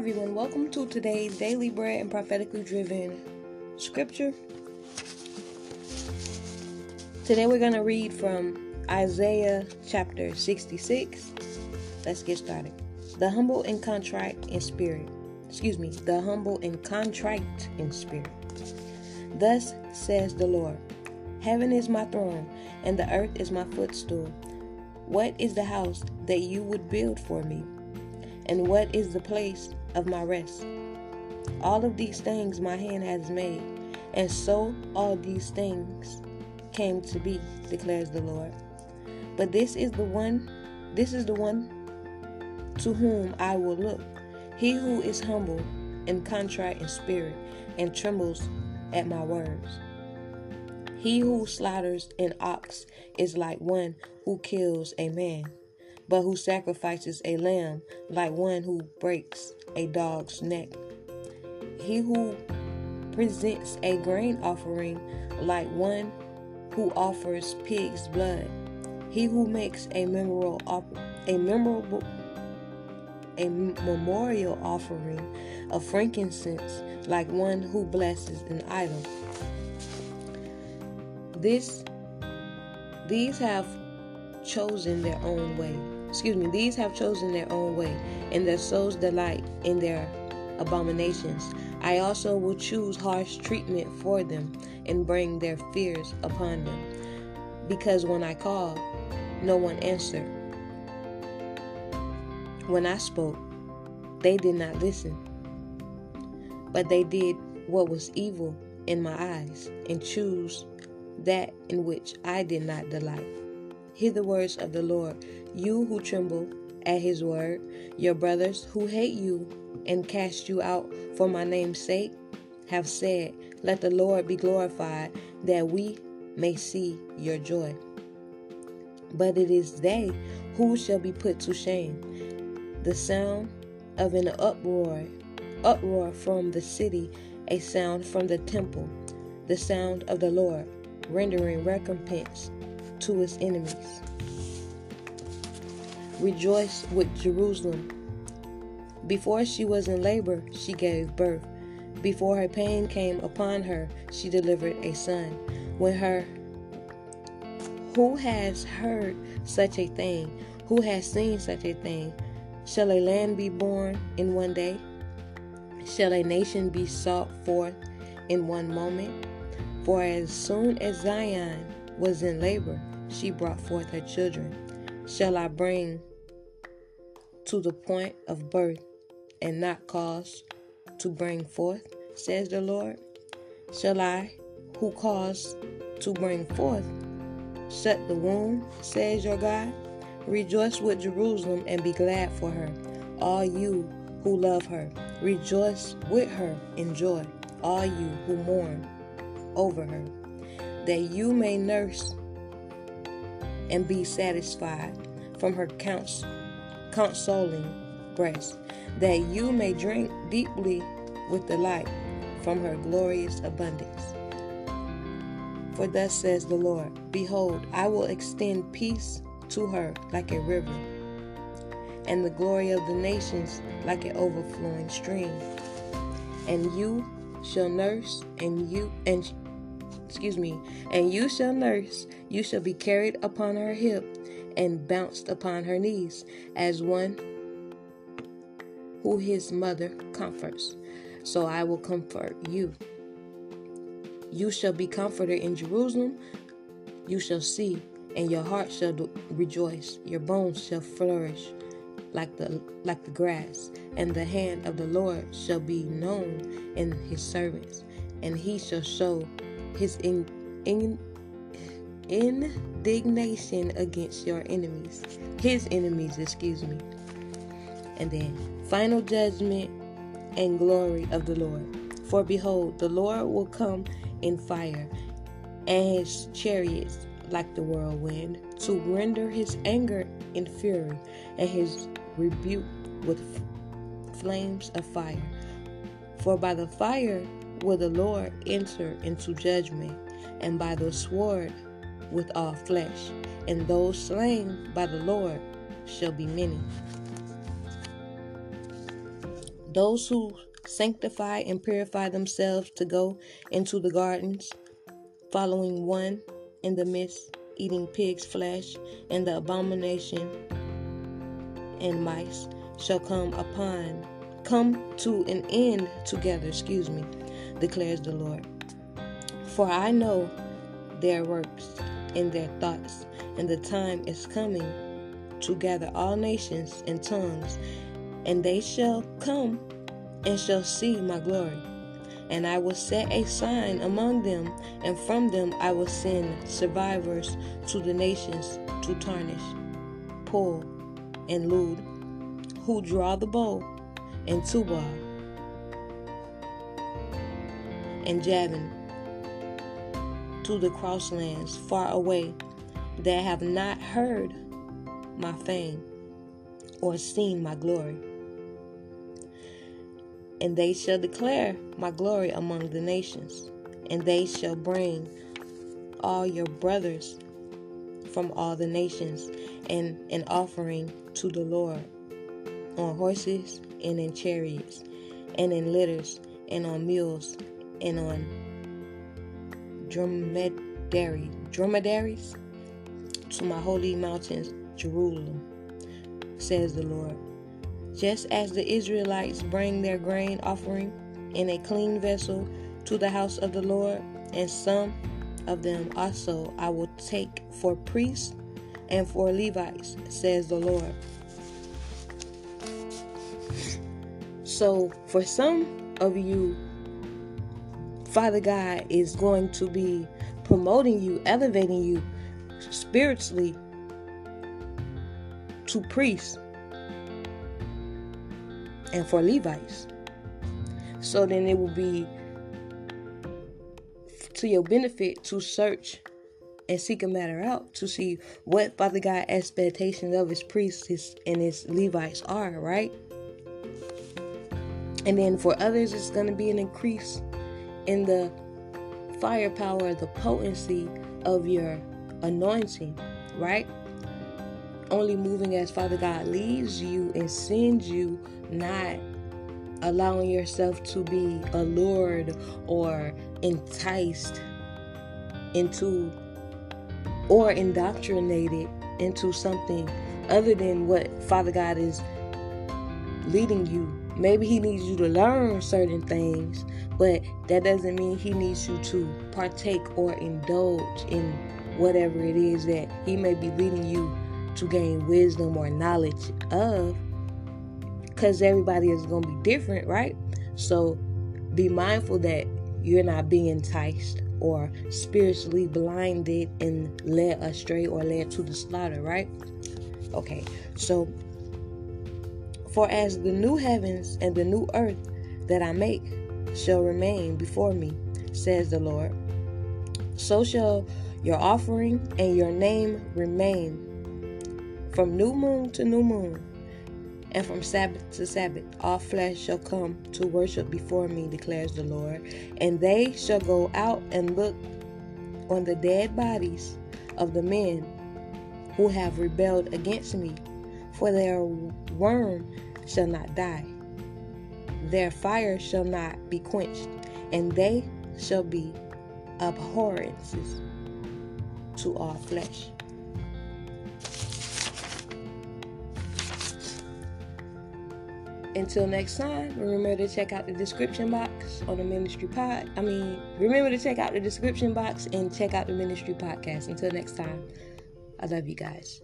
everyone, welcome to today's Daily Bread and Prophetically Driven Scripture. Today we're going to read from Isaiah chapter 66. Let's get started. The humble and contrite in spirit. Excuse me, the humble and contrite in spirit. Thus says the Lord Heaven is my throne, and the earth is my footstool. What is the house that you would build for me? And what is the place of my rest? All of these things my hand has made, and so all these things came to be, declares the Lord. But this is the one, this is the one to whom I will look, he who is humble and contrite in spirit and trembles at my words. He who slaughters an ox is like one who kills a man but who sacrifices a lamb like one who breaks a dog's neck. He who presents a grain offering like one who offers pig's blood. He who makes a memorable a memorable a memorial offering of frankincense like one who blesses an idol. This these have chosen their own way excuse me, these have chosen their own way, and their souls delight in their abominations. I also will choose harsh treatment for them and bring their fears upon them. Because when I called, no one answered. When I spoke, they did not listen. But they did what was evil in my eyes and choose that in which I did not delight. Hear the words of the Lord, you who tremble at his word, your brothers who hate you and cast you out for my name's sake have said, Let the Lord be glorified, that we may see your joy. But it is they who shall be put to shame. The sound of an uproar, uproar from the city, a sound from the temple, the sound of the Lord, rendering recompense to his enemies. Rejoice with Jerusalem. Before she was in labor, she gave birth. Before her pain came upon her, she delivered a son. When her who has heard such a thing? Who has seen such a thing? Shall a land be born in one day? Shall a nation be sought forth in one moment? For as soon as Zion was in labor, she brought forth her children. Shall I bring to the point of birth and not cause to bring forth, says the Lord? Shall I, who cause to bring forth, shut the womb, says your God? Rejoice with Jerusalem and be glad for her, all you who love her. Rejoice with her in joy, all you who mourn over her, that you may nurse and be satisfied from her consoling breast, that you may drink deeply with delight from her glorious abundance. For thus says the Lord Behold, I will extend peace to her like a river, and the glory of the nations like an overflowing stream. And you shall nurse, and you and excuse me, and you shall nurse, you shall be carried upon her hip and bounced upon her knees, as one who his mother comforts. So I will comfort you. You shall be comforted in Jerusalem. You shall see, and your heart shall rejoice. Your bones shall flourish like the like the grass, and the hand of the Lord shall be known in his servants, and he shall show his in, in, indignation against your enemies, his enemies, excuse me. And then, final judgment and glory of the Lord. For behold, the Lord will come in fire, and his chariots like the whirlwind, to render his anger in fury, and his rebuke with flames of fire. For by the fire will the Lord enter into judgment, and by the sword with all flesh, and those slain by the Lord shall be many. Those who sanctify and purify themselves to go into the gardens, following one in the midst, eating pig's flesh, and the abomination and mice shall come upon come to an end together, excuse me, declares the Lord. For I know their works and their thoughts, and the time is coming to gather all nations and tongues, and they shall come and shall see my glory. And I will set a sign among them, and from them I will send survivors to the nations to Tarshish, Pul, and Lud, who draw the bow, and Tubal, and Javan, to the crosslands far away, that have not heard my fame or seen my glory. And they shall declare my glory among the nations, and they shall bring all your brothers from all the nations and an offering to the Lord on horses and in chariots and in litters and on mules and on dromedary dromedaries to my holy mountains Jerusalem says the Lord just as the Israelites bring their grain offering in a clean vessel to the house of the Lord, and some of them also I will take for priests and for Levites, says the Lord. So, for some of you, Father God is going to be promoting you, elevating you spiritually to priests and for Levites. So then it will be to your benefit to search and seek a matter out to see what Father God expectations of his priests and his Levites are, right? And then for others, it's going to be an increase in the firepower, the potency of your anointing, right? Only moving as Father God leads you and sends you not allowing yourself to be allured or enticed into or indoctrinated into something other than what Father God is leading you. Maybe He needs you to learn certain things, but that doesn't mean He needs you to partake or indulge in whatever it is that He may be leading you to gain wisdom or knowledge of because everybody is going to be different, right? So be mindful that you're not being enticed or spiritually blinded and led astray or led to the slaughter, right? Okay, so for as the new heavens and the new earth that I make shall remain before me, says the Lord, so shall your offering and your name remain from new moon to new moon and from Sabbath to Sabbath, all flesh shall come to worship before me, declares the Lord. And they shall go out and look on the dead bodies of the men who have rebelled against me, for their worm shall not die, their fire shall not be quenched, and they shall be abhorrences to all flesh. Until next time, remember to check out the description box on the ministry pod. I mean, remember to check out the description box and check out the ministry podcast. Until next time, I love you guys.